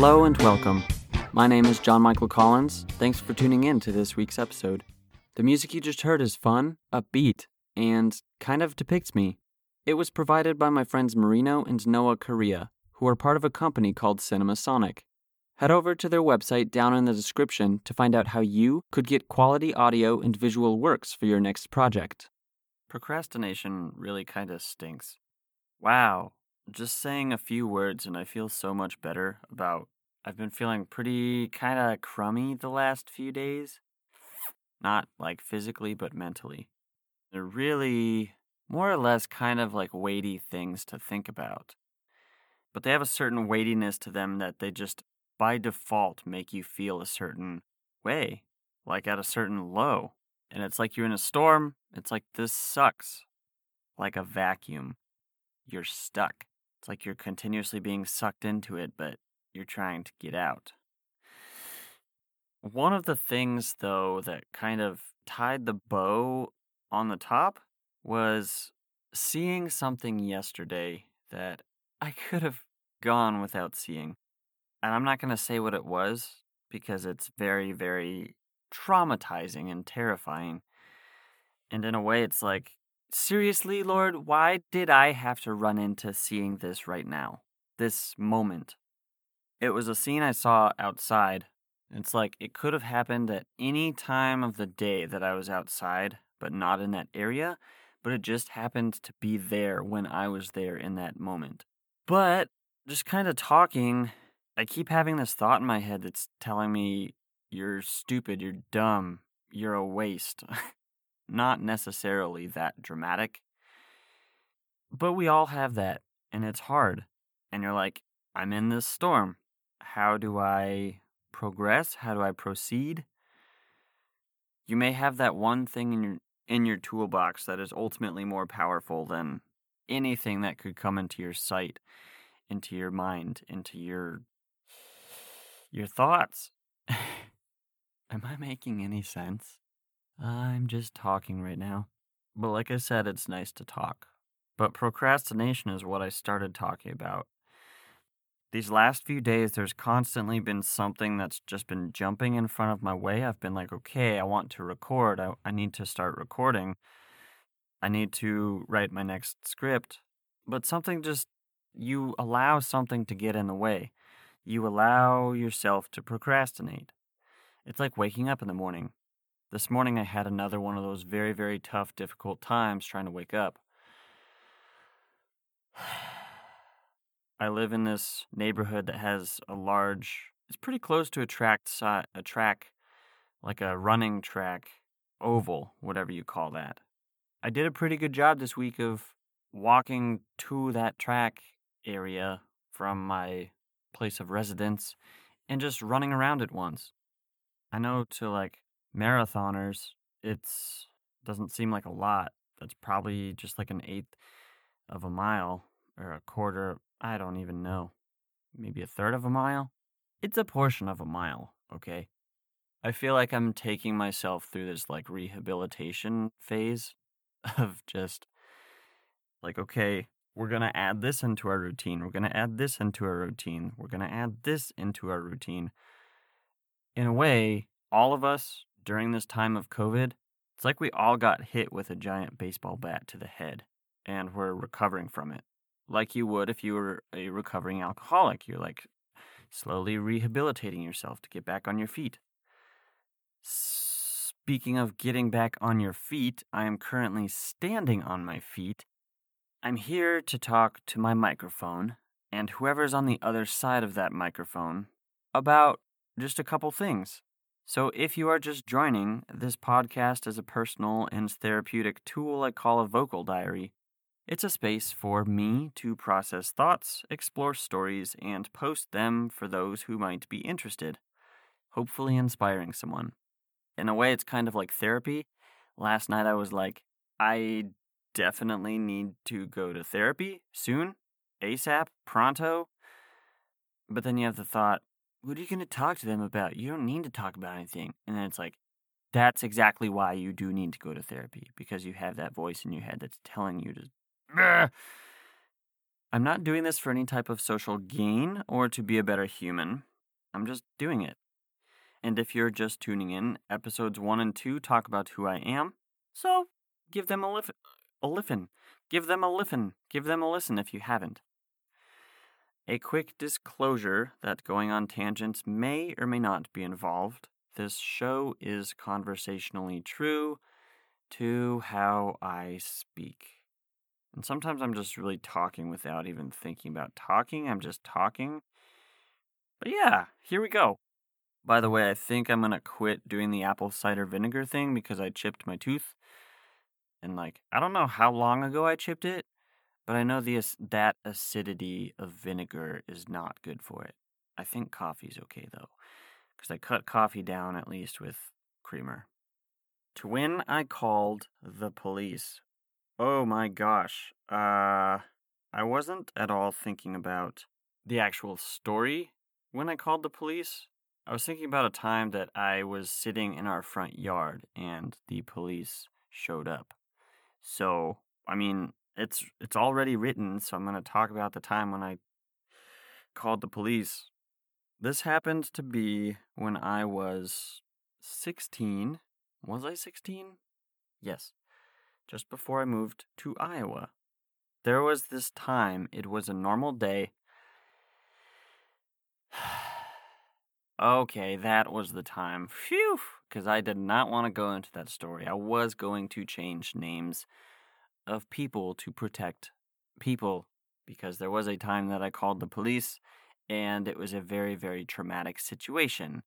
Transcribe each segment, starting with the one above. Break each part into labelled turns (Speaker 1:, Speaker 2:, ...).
Speaker 1: Hello and welcome. My name is John Michael Collins. Thanks for tuning in to this week's episode. The music you just heard is fun, upbeat, and kind of depicts me. It was provided by my friends Marino and Noah Correa, who are part of a company called Cinema Sonic. Head over to their website down in the description to find out how you could get quality audio and visual works for your next project. Procrastination really kind of stinks. Wow, just saying a few words and I feel so much better about. I've been feeling pretty kind of crummy the last few days. Not like physically, but mentally. They're really more or less kind of like weighty things to think about. But they have a certain weightiness to them that they just by default make you feel a certain way, like at a certain low. And it's like you're in a storm. It's like this sucks. Like a vacuum. You're stuck. It's like you're continuously being sucked into it, but you're trying to get out. One of the things, though, that kind of tied the bow on the top was seeing something yesterday that I could have gone without seeing. And I'm not going to say what it was because it's very, very traumatizing and terrifying. And in a way, it's like, seriously, Lord, why did I have to run into seeing this right now? This moment. It was a scene I saw outside. It's like it could have happened at any time of the day that I was outside, but not in that area. But it just happened to be there when I was there in that moment. But just kind of talking, I keep having this thought in my head that's telling me, you're stupid, you're dumb, you're a waste. Not necessarily that dramatic, but we all have that, and it's hard. And you're like, I'm in this storm. How do I progress? How do I proceed? You may have that one thing in your in your toolbox that is ultimately more powerful than anything that could come into your sight, into your mind, into your your thoughts. Am I making any sense? I'm just talking right now. But like I said, it's nice to talk. But procrastination is what I started talking about. These last few days, there's constantly been something that's just been jumping in front of my way. I've been like, okay, I want to record. I, I need to start recording. I need to write my next script. But something just, you allow something to get in the way. You allow yourself to procrastinate. It's like waking up in the morning. This morning I had another one of those very, very tough, difficult times trying to wake up. I live in this neighborhood that has a large, it's pretty close to a track, a track, like a running track, oval, whatever you call that. I did a pretty good job this week of walking to that track area from my place of residence and just running around it once. I know to like marathoners, it's doesn't seem like a lot. That's probably just like an eighth of a mile or a quarter. I don't even know. Maybe a third of a mile? It's a portion of a mile, okay? I feel like I'm taking myself through this like rehabilitation phase of just like, okay, we're going to add this into our routine. We're going to add this into our routine. We're going to add this into our routine in a way, all of us during this time of COVID, it's like we all got hit with a giant baseball bat to the head and we're recovering from it. Like you would if you were a recovering alcoholic. You're like slowly rehabilitating yourself to get back on your feet. Speaking of getting back on your feet, I am currently standing on my feet. I'm here to talk to my microphone and whoever's on the other side of that microphone about just a couple things. So, if you are just joining, this podcast is a personal and therapeutic tool I call a vocal diary. It's a space for me to process thoughts, explore stories, and post them for those who might be interested, hopefully inspiring someone. In a way, it's kind of like therapy. Last night I was like, I definitely need to go to therapy soon, ASAP, pronto. But then you have the thought, what are you going to talk to them about? You don't need to talk about anything. And then it's like, that's exactly why you do need to go to therapy because you have that voice in your head that's telling you to. I'm not doing this for any type of social gain or to be a better human. I'm just doing it. And if you're just tuning in, episodes 1 and 2 talk about who I am. So give them a, lif- a listen. Give them a listen. Give them a listen if you haven't. A quick disclosure that going on tangents may or may not be involved. This show is conversationally true to how I speak. And sometimes I'm just really talking without even thinking about talking. I'm just talking. But yeah, here we go. By the way, I think I'm going to quit doing the apple cider vinegar thing because I chipped my tooth. And like, I don't know how long ago I chipped it, but I know the that acidity of vinegar is not good for it. I think coffee's okay though, because I cut coffee down at least with creamer. To when I called the police. Oh my gosh. Uh, I wasn't at all thinking about the actual story when I called the police. I was thinking about a time that I was sitting in our front yard and the police showed up. So, I mean, it's it's already written, so I'm going to talk about the time when I called the police. This happened to be when I was 16. Was I 16? Yes. Just before I moved to Iowa. There was this time, it was a normal day. Okay, that was the time. Phew! Because I did not want to go into that story. I was going to change names of people to protect people because there was a time that I called the police and it was a very, very traumatic situation.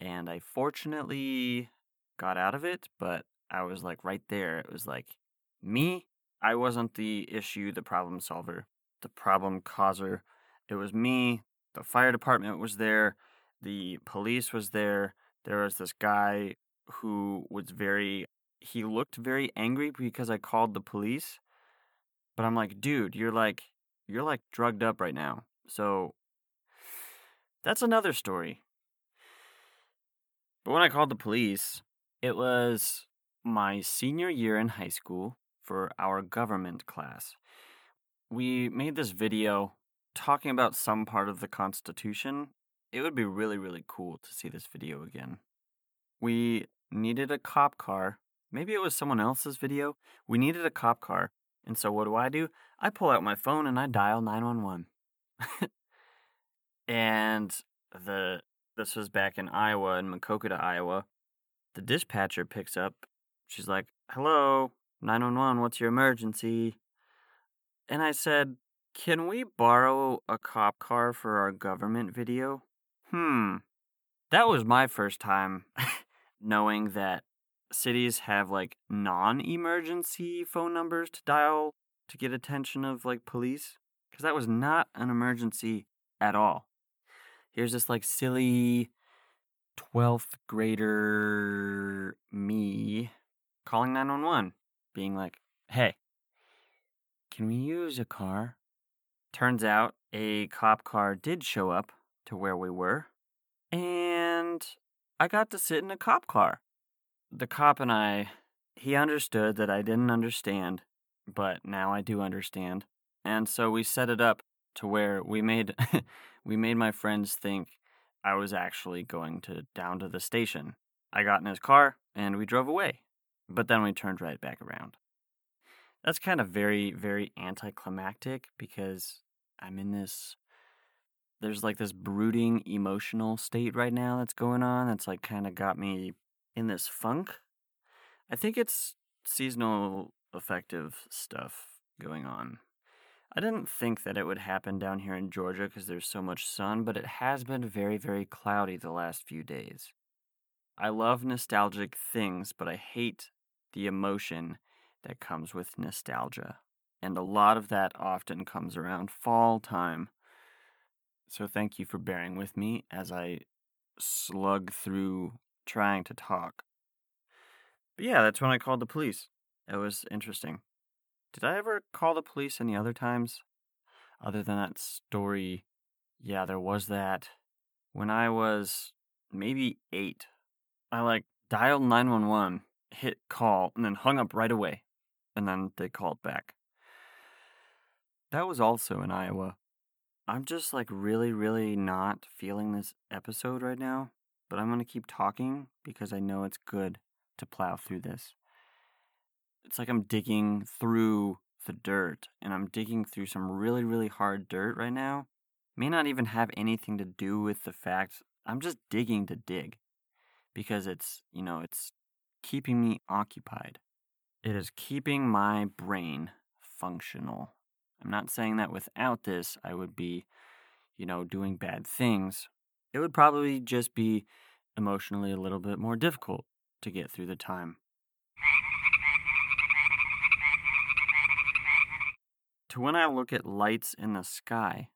Speaker 1: And I fortunately got out of it, but I was like right there. It was like, me, I wasn't the issue, the problem solver, the problem causer. It was me. The fire department was there the police was there. There was this guy who was very he looked very angry because I called the police. But I'm like, dude, you're like you're like drugged up right now. So that's another story. But when I called the police, it was my senior year in high school for our government class. We made this video talking about some part of the Constitution it would be really, really cool to see this video again. We needed a cop car. Maybe it was someone else's video. We needed a cop car. And so what do I do? I pull out my phone and I dial 911. and the this was back in Iowa in Maquoketa, Iowa. The dispatcher picks up. She's like, "Hello, 911, what's your emergency?" And I said, "Can we borrow a cop car for our government video?" Hmm. That was my first time knowing that cities have like non emergency phone numbers to dial to get attention of like police. Because that was not an emergency at all. Here's this like silly 12th grader me calling 911, being like, hey, can we use a car? Turns out a cop car did show up to where we were, and I got to sit in a cop car. The cop and I, he understood that I didn't understand, but now I do understand. And so we set it up to where we made we made my friends think I was actually going to down to the station. I got in his car and we drove away. But then we turned right back around. That's kind of very very anticlimactic because I'm in this there's like this brooding emotional state right now that's going on that's like kind of got me in this funk. I think it's seasonal affective stuff going on. I didn't think that it would happen down here in Georgia because there's so much sun, but it has been very, very cloudy the last few days. I love nostalgic things, but I hate the emotion that comes with nostalgia. And a lot of that often comes around fall time so thank you for bearing with me as I slug through trying to talk. But yeah, that's when I called the police. It was interesting. Did I ever call the police any other times? Other than that story, yeah, there was that. When I was maybe eight, I like dialed 911, hit call, and then hung up right away. And then they called back. That was also in Iowa. I'm just like really, really not feeling this episode right now, but I'm going to keep talking because I know it's good to plow through this. It's like I'm digging through the dirt and I'm digging through some really, really hard dirt right now. May not even have anything to do with the fact I'm just digging to dig because it's, you know, it's keeping me occupied. It is keeping my brain functional. I'm not saying that without this, I would be, you know, doing bad things. It would probably just be emotionally a little bit more difficult to get through the time. To when I look at lights in the sky.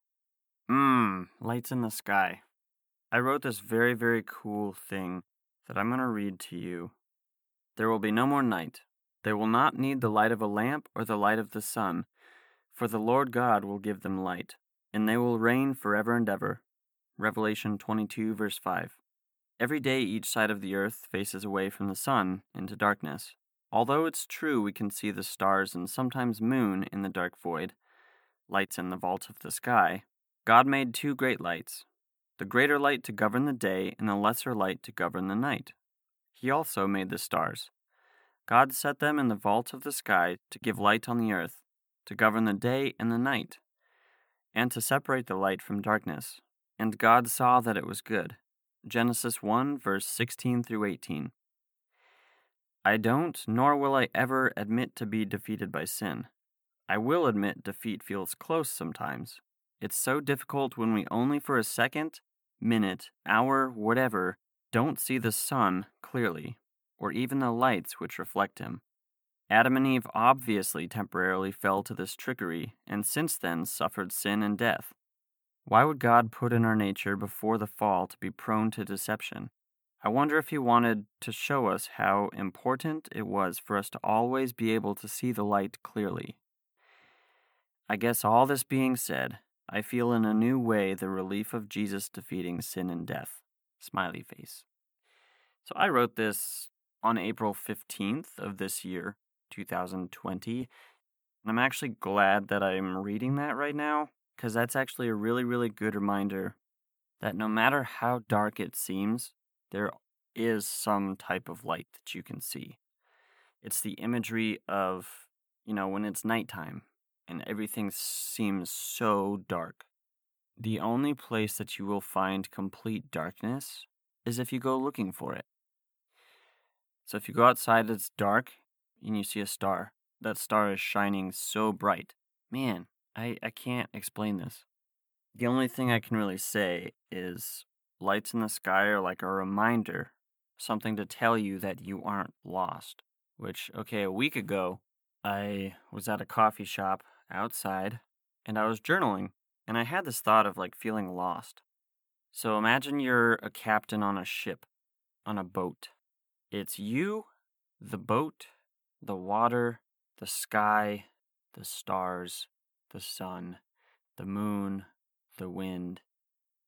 Speaker 1: Mmm, lights in the sky. I wrote this very, very cool thing that I'm going to read to you. There will be no more night. They will not need the light of a lamp or the light of the sun, for the Lord God will give them light, and they will reign forever and ever. Revelation 22, verse 5. Every day each side of the earth faces away from the sun into darkness. Although it's true we can see the stars and sometimes moon in the dark void, lights in the vault of the sky, God made two great lights the greater light to govern the day, and the lesser light to govern the night. He also made the stars. God set them in the vault of the sky to give light on the earth, to govern the day and the night, and to separate the light from darkness. And God saw that it was good. Genesis 1, verse 16 through 18. I don't, nor will I ever admit to be defeated by sin. I will admit defeat feels close sometimes. It's so difficult when we only for a second, minute, hour, whatever, don't see the sun clearly, or even the lights which reflect him. Adam and Eve obviously temporarily fell to this trickery, and since then suffered sin and death. Why would God put in our nature before the fall to be prone to deception? I wonder if He wanted to show us how important it was for us to always be able to see the light clearly. I guess all this being said, I feel in a new way the relief of Jesus defeating sin and death. Smiley face. So I wrote this on April 15th of this year, 2020. And I'm actually glad that I'm reading that right now because that's actually a really, really good reminder that no matter how dark it seems, there is some type of light that you can see. It's the imagery of, you know, when it's nighttime and everything seems so dark. The only place that you will find complete darkness is if you go looking for it. So if you go outside, it's dark and you see a star. That star is shining so bright. Man, I, I can't explain this. The only thing I can really say is lights in the sky are like a reminder, something to tell you that you aren't lost. Which, okay, a week ago, I was at a coffee shop outside and I was journaling, and I had this thought of like feeling lost. So imagine you're a captain on a ship, on a boat. It's you, the boat, the water, the sky, the stars, the sun, the moon, the wind,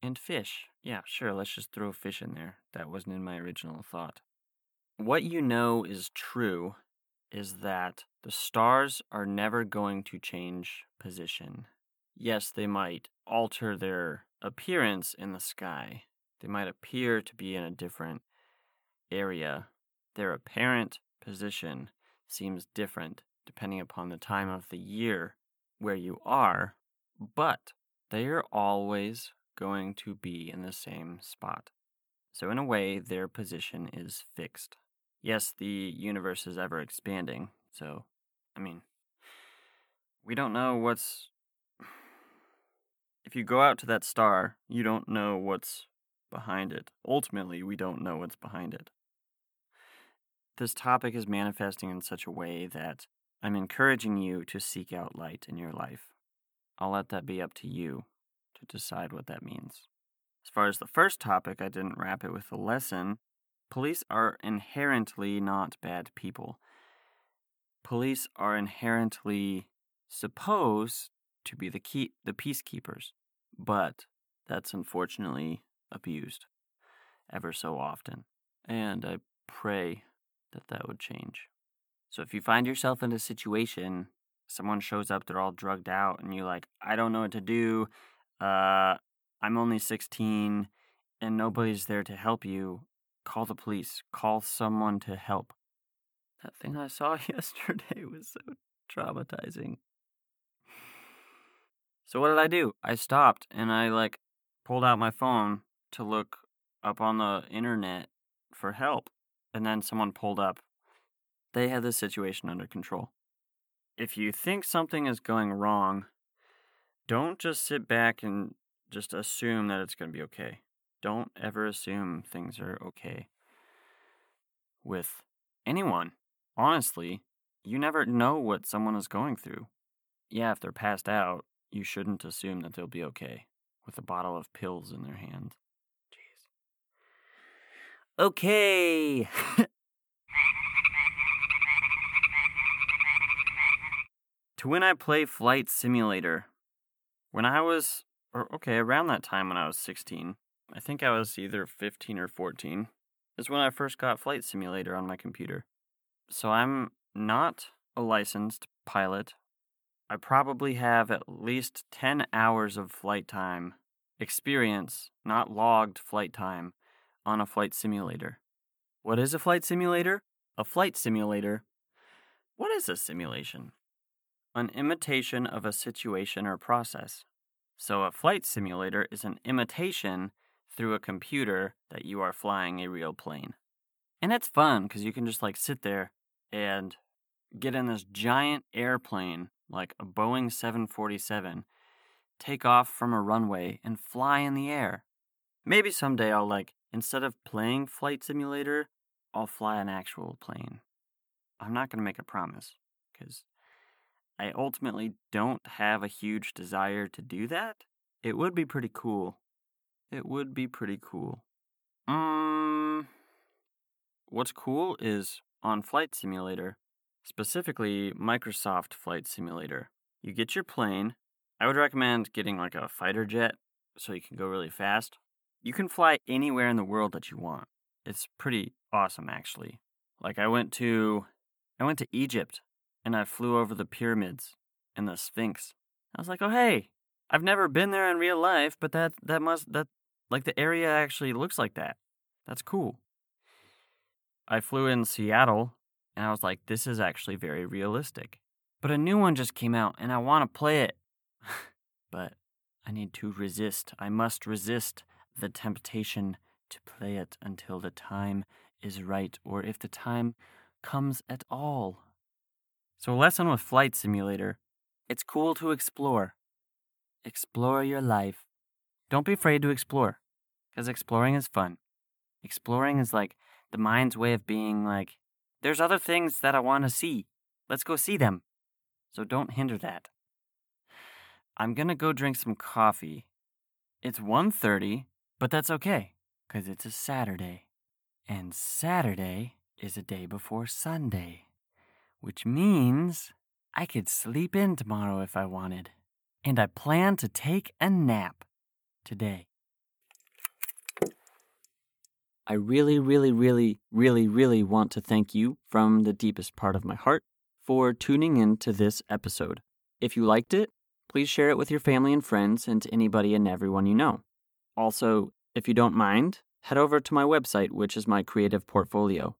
Speaker 1: and fish. Yeah, sure, let's just throw fish in there. That wasn't in my original thought. What you know is true is that the stars are never going to change position. Yes, they might alter their appearance in the sky. They might appear to be in a different area. Their apparent position seems different depending upon the time of the year where you are, but they are always going to be in the same spot. So, in a way, their position is fixed. Yes, the universe is ever expanding, so, I mean, we don't know what's. If you go out to that star, you don't know what's behind it. Ultimately, we don't know what's behind it. This topic is manifesting in such a way that I'm encouraging you to seek out light in your life. I'll let that be up to you to decide what that means. As far as the first topic, I didn't wrap it with a lesson. Police are inherently not bad people. Police are inherently supposed to be the key the peacekeepers, but that's unfortunately abused ever so often. And I pray that that would change. So if you find yourself in a situation someone shows up, they're all drugged out, and you're like, I don't know what to do. Uh, I'm only 16 and nobody's there to help you. Call the police. Call someone to help. That thing I saw yesterday was so traumatizing. So what did I do? I stopped and I like pulled out my phone to look up on the internet for help. And then someone pulled up. They had the situation under control. If you think something is going wrong, don't just sit back and just assume that it's going to be okay. Don't ever assume things are okay with anyone. Honestly, you never know what someone is going through. Yeah, if they're passed out, you shouldn't assume that they'll be okay with a bottle of pills in their hand. Jeez. Okay. to when I play Flight Simulator. When I was, or okay, around that time when I was 16, I think I was either 15 or 14, is when I first got Flight Simulator on my computer. So I'm not a licensed pilot. I probably have at least 10 hours of flight time experience, not logged flight time, on a flight simulator. What is a flight simulator? A flight simulator. What is a simulation? An imitation of a situation or process. So, a flight simulator is an imitation through a computer that you are flying a real plane. And it's fun because you can just like sit there and get in this giant airplane, like a Boeing 747, take off from a runway and fly in the air. Maybe someday I'll like, instead of playing Flight Simulator, I'll fly an actual plane. I'm not going to make a promise because I ultimately don't have a huge desire to do that. It would be pretty cool it would be pretty cool. Um, what's cool is on Flight Simulator, specifically Microsoft Flight Simulator, you get your plane. I would recommend getting like a fighter jet so you can go really fast. You can fly anywhere in the world that you want. It's pretty awesome actually. Like I went to I went to Egypt and I flew over the pyramids and the Sphinx. I was like, "Oh, hey, I've never been there in real life, but that that must that like the area actually looks like that. That's cool. I flew in Seattle and I was like, this is actually very realistic. But a new one just came out and I want to play it. but I need to resist. I must resist the temptation to play it until the time is right or if the time comes at all. So, a lesson with Flight Simulator it's cool to explore. Explore your life. Don't be afraid to explore, because exploring is fun. Exploring is like the mind's way of being like, there's other things that I want to see. Let's go see them. So don't hinder that. I'm going to go drink some coffee. It's 1:30, but that's okay cuz it's a Saturday. And Saturday is a day before Sunday, which means I could sleep in tomorrow if I wanted. And I plan to take a nap today. I really, really, really, really, really want to thank you from the deepest part of my heart for tuning in to this episode. If you liked it, please share it with your family and friends and to anybody and everyone you know. Also, if you don't mind, head over to my website, which is my creative portfolio,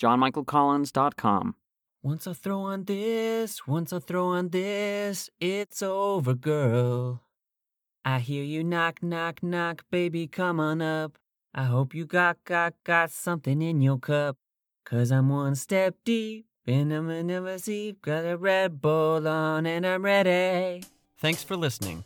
Speaker 1: johnmichaelcollins.com. Once I throw on this, once I throw on this, it's over, girl. I hear you knock, knock, knock, baby, come on up. I hope you got, got, got something in your cup. Cause I'm one step deep I'm never deep. Got a Red Bull on and I'm ready. Thanks for listening.